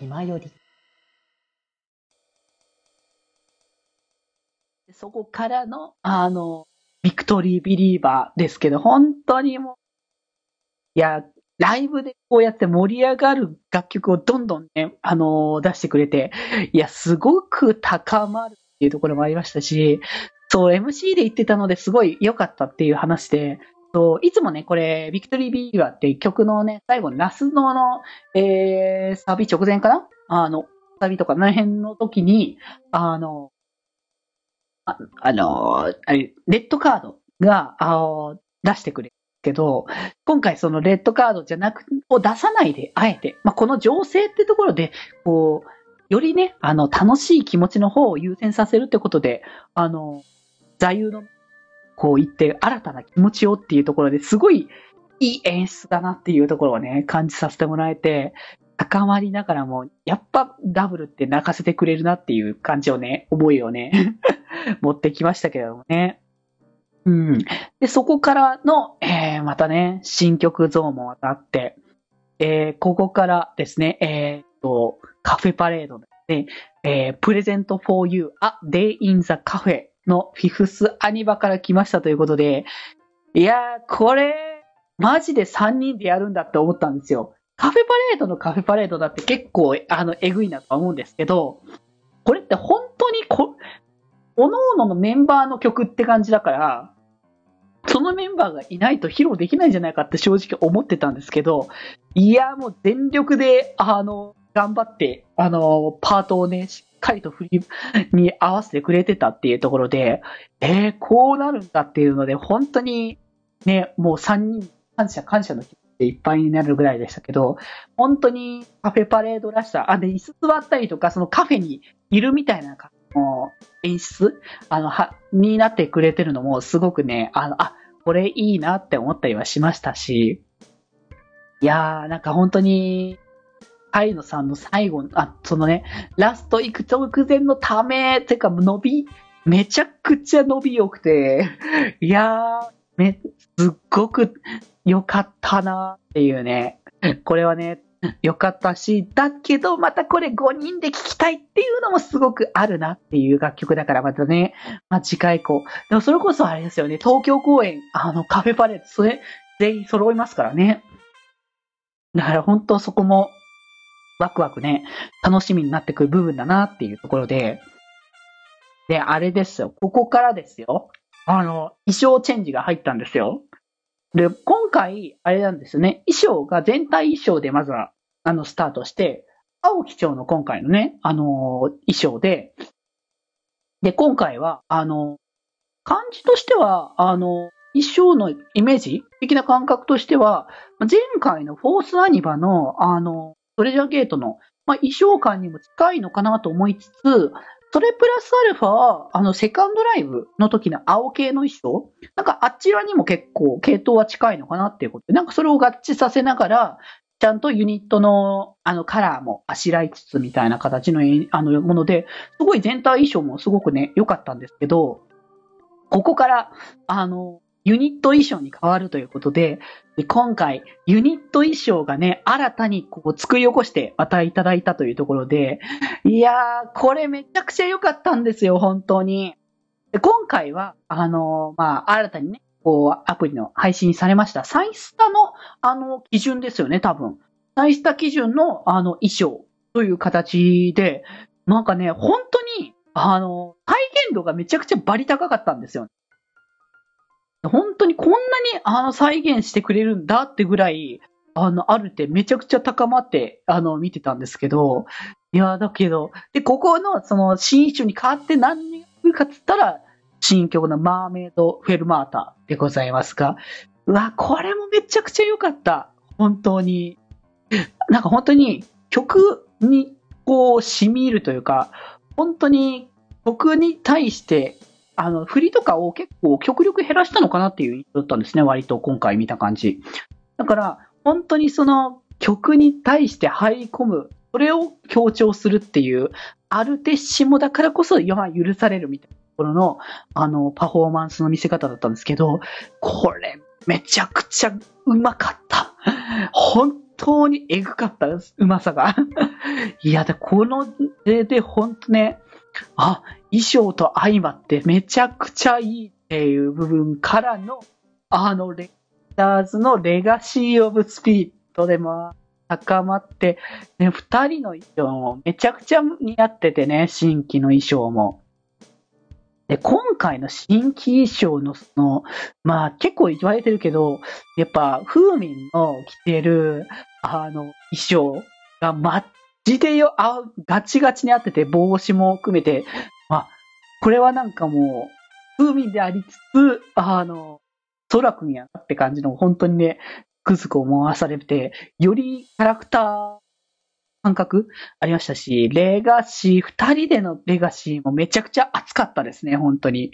気まより。そこからの、あの、ビクトリービリーバーですけど、本当にもう、いや、ライブでこうやって盛り上がる楽曲をどんどんね、あの出してくれて、いや、すごく高まるっていうところもありましたし、そう、MC で言ってたのですごい良かったっていう話で、そういつもね、これ、ビクトリービーバーって曲のね、最後のラスノの、えー、サビ直前かな？あの、サビとか、の辺の時に、あの、ああの、あれ、レッドカードが、あ、出してくれるけど、今回そのレッドカードじゃなく、を出さないで、あえて、まあ、この情勢ってところで、こう、よりね、あの、楽しい気持ちの方を優先させるってことで、あの、座右の、こう言って、新たな気持ちをっていうところですごいいい演出だなっていうところをね、感じさせてもらえて、高まりながらも、やっぱダブルって泣かせてくれるなっていう感じをね、思いをね、持ってきましたけどもね。うん。で、そこからの、えー、またね、新曲像もまたあって、えー、ここからですね、えー、と、カフェパレードですね、えー、プレゼント for you a day in the cafe のフィフスアニバから来ましたということで、いやー、これ、マジで3人でやるんだって思ったんですよ。カフェパレードのカフェパレードだって結構、あの、えぐいなとは思うんですけど、これって本当にこ、各々のメンバーの曲って感じだから、そのメンバーがいないと披露できないんじゃないかって正直思ってたんですけど、いや、もう全力で、あの、頑張って、あの、パートをね、っかりと振りに合わせてくれてたっていうところで、えー、こうなるんだっていうので、本当に、ね、もう3人、感謝感謝の気持ちでいっぱいになるぐらいでしたけど、本当にカフェパレードらしさ、あ、で、椅子座ったりとか、そのカフェにいるみたいな感の演出あの、は、になってくれてるのもすごくね、あの、あ、これいいなって思ったりはしましたし、いやー、なんか本当に、愛野さんの最後の、あ、そのね、ラスト行く直前のため、てか伸び、めちゃくちゃ伸び良くて、いやー、め、すっごく良かったなっていうね。これはね、良かったし、だけどまたこれ5人で聴きたいっていうのもすごくあるなっていう楽曲だからまたね、まあ、次回以降。でもそれこそあれですよね、東京公演、あのカフェパレード、それ全員揃いますからね。だから本当そこもワクワクね、楽しみになってくる部分だなっていうところで、で、あれですよ、ここからですよ、あの、衣装チェンジが入ったんですよ。で、今回、あれなんですね、衣装が全体衣装でまずは、あの、スタートして、青基調の今回のね、あのー、衣装で、で、今回は、あのー、感じとしては、あのー、衣装のイメージ的な感覚としては、前回のフォースアニバの、あの、トレジャーゲートの、まあ、衣装感にも近いのかなと思いつつ、それプラスアルファ、あの、セカンドライブの時の青系の衣装なんかあちらにも結構系統は近いのかなっていうことで、なんかそれを合致させながら、ちゃんとユニットのあのカラーもあしらいつつみたいな形のあのもので、すごい全体衣装もすごくね、良かったんですけど、ここから、あの、ユニット衣装に変わるということで、で今回、ユニット衣装がね、新たにこう作り起こしてまたいただいたというところで、いやー、これめちゃくちゃ良かったんですよ、本当に。で今回は、あのー、まあ、新たにね、こう、アプリの配信されました、サイスタの、あの、基準ですよね、多分。サイスタ基準の、あの、衣装という形で、なんかね、本当に、あの、再現度がめちゃくちゃバリ高かったんですよ。本当にこんなにあの再現してくれるんだってぐらい、あの、あるってめちゃくちゃ高まって、あの、見てたんですけど、いや、だけど、で、ここの、その、新種に変わって何年かっつったら、新曲のマーメイド・フェルマータでございますが、うわ、これもめちゃくちゃ良かった。本当に。なんか本当に曲にこう染み入るというか、本当に曲に対してあの、振りとかを結構極力減らしたのかなっていう印象だったんですね、割と今回見た感じ。だから、本当にその曲に対して入り込む、それを強調するっていう、アルテッシモだからこそ、まあ、許されるみたいなところの、あの、パフォーマンスの見せ方だったんですけど、これ、めちゃくちゃうまかった。本当にエグかったです、うまさが。いや、で、この、で、で、ほんとね、あ、衣装と相まってめちゃくちゃいいっていう部分からの、あの、レッダーズのレガシー・オブ・スピリットでも高まって、ね、二人の衣装もめちゃくちゃ似合っててね、新規の衣装も。で、今回の新規衣装の、その、まあ結構言われてるけど、やっぱ、風民の着てる、あの、衣装がマジでよ、あ、ガチガチに合ってて、帽子も含めて、まあ、これはなんかもう、風民でありつつ、あの、空くんやなって感じの、本当にね、くづく思わされて、よりキャラクター感覚ありましたし、レガシー、二人でのレガシーもめちゃくちゃ熱かったですね、本当に。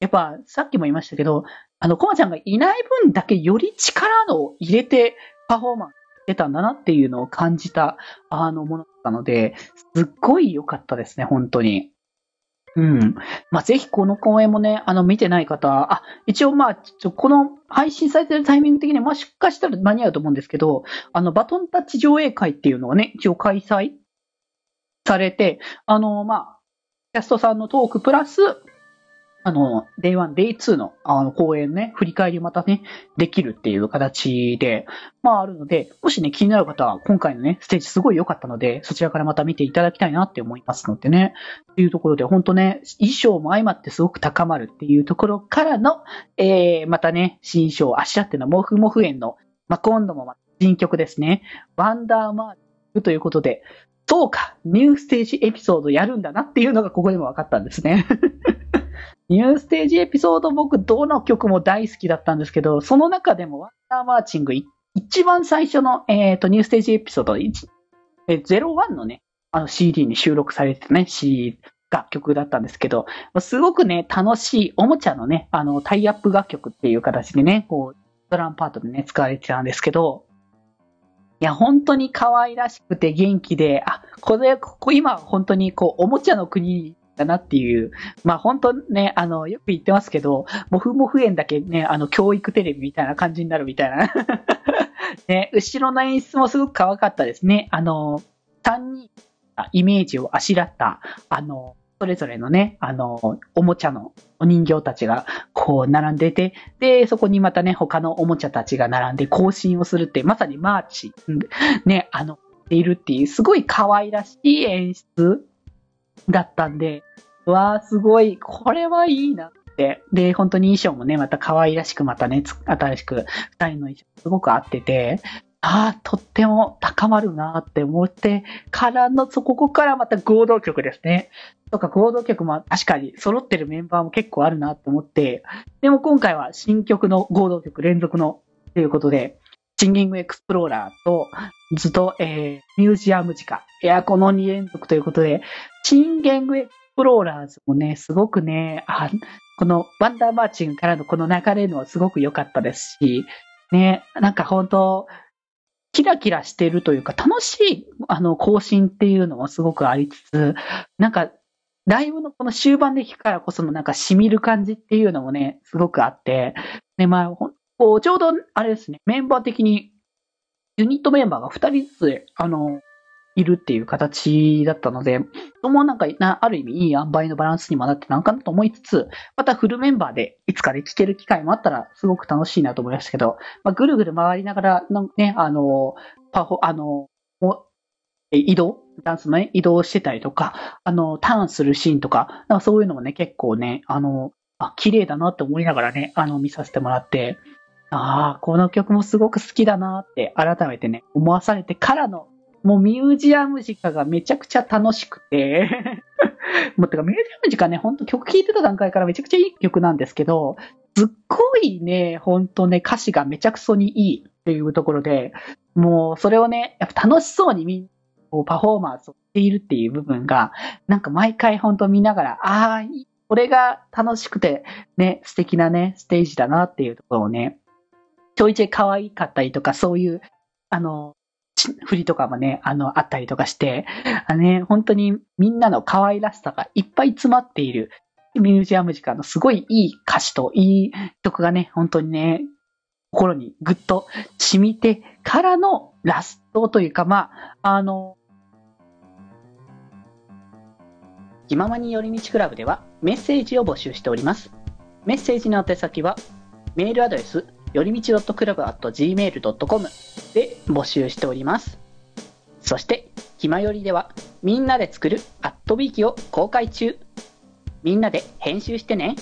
やっぱ、さっきも言いましたけど、あの、コマちゃんがいない分だけより力を入れてパフォーマンス出たんだなっていうのを感じた、あの、ものったので、すっごい良かったですね、本当に。うん。まあ、ぜひこの公演もね、あの、見てない方、あ、一応まあ、ちょこの配信されてるタイミング的にまあ、出荷したら間に合うと思うんですけど、あの、バトンタッチ上映会っていうのがね、一応開催されて、あの、まあ、キャストさんのトークプラス、あの、Day1、Day2 の、あの、公演ね、振り返りまたね、できるっていう形で、まああるので、もしね、気になる方は、今回のね、ステージすごい良かったので、そちらからまた見ていただきたいなって思いますのでね、というところで、本当ね、衣装も相まってすごく高まるっていうところからの、えー、またね、新衣装、あしらってのモフモフ園の、まあ、今度も新曲ですね、ワンダーマークということで、そうか、ニューステージエピソードやるんだなっていうのがここでも分かったんですね。ニューステージエピソード僕どの曲も大好きだったんですけど、その中でもワンダーマーチング一番最初の、えっ、ー、と、ニューステージエピソード1、え01のね、あの CD に収録されてたね、C 楽曲だったんですけど、すごくね、楽しいおもちゃのね、あの、タイアップ楽曲っていう形でね、こう、ドラムパートでね、使われてたんですけど、いや、本当に可愛らしくて元気で、あ、これ、ここ今本当にこう、おもちゃの国だなっていう、まあ本当ね、あの、よく言ってますけど、もふもふ園だけね、あの、教育テレビみたいな感じになるみたいな。ね、後ろの演出もすごく可愛かったですね。あの、3人、イメージをあしらった、あの、それぞれのね、あの、おもちゃのお人形たちがこう並んでて、で、そこにまたね、他のおもちゃたちが並んで行進をするって、まさにマーチ、ね、あの、いるっていう、すごい可愛らしい演出だったんで、わー、すごい、これはいいなって。で、本当に衣装もね、また可愛らしく、またね、新しく、二人の衣装すごく合ってて、ああ、とっても高まるなって思ってからの、そこからまた合同曲ですね。とか合同曲も確かに揃ってるメンバーも結構あるなって思って、でも今回は新曲の合同曲連続のということで、シンギングエクスプローラーと、ずっと、えー、ミュージアム時間。いや、この2連続ということで、シンギングエクスプローラーズもね、すごくね、あこのワンダーマーチングからのこの流れのすごく良かったですし、ね、なんか本当キラキラしてるというか、楽しい、あの、更新っていうのもすごくありつつ、なんか、ライブのこの終盤で弾くからこそのなんか染みる感じっていうのもね、すごくあって、で、まあ、こう、ちょうど、あれですね、メンバー的に、ユニットメンバーが2人ずつ、あの、いるっていう形だったので、そのなんか、な、ある意味いい塩梅のバランスにもなってなんかなと思いつつ、またフルメンバーでいつかで聴ける機会もあったらすごく楽しいなと思いましたけど、まあ、ぐるぐる回りながらのね、あの、パフォ、あの、移動ダンスのね、移動してたりとか、あの、ターンするシーンとか、かそういうのもね、結構ね、あの、あ、綺麗だなって思いながらね、あの、見させてもらって、ああ、この曲もすごく好きだなって改めてね、思わされてからの、もうミュージアムジカがめちゃくちゃ楽しくて もうてかミュージアムジカね、ほんと曲聴いてた段階からめちゃくちゃいい曲なんですけど、すっごいね、ほんとね、歌詞がめちゃくそにいいっていうところで、もうそれをね、やっぱ楽しそうにみんな、パフォーマンスをしているっていう部分が、なんか毎回ほんと見ながら、ああ、これが楽しくて、ね、素敵なね、ステージだなっていうところをね、ちょいちょい可愛かったりとか、そういう、あの、振りとかもね、あの、あったりとかして、あのね、本当にみんなの可愛らしさがいっぱい詰まっているミュージアム時間のすごいいい歌詞といい曲がね、本当にね、心にぐっと染みてからのラストというか、まあ、あの、気ままに寄り道クラブではメッセージを募集しております。メッセージの宛先は、メールアドレス、よりみち .club.gmail.com で募集しております。そして、ひまよりでは、みんなで作るアットビーキを公開中。みんなで編集してね。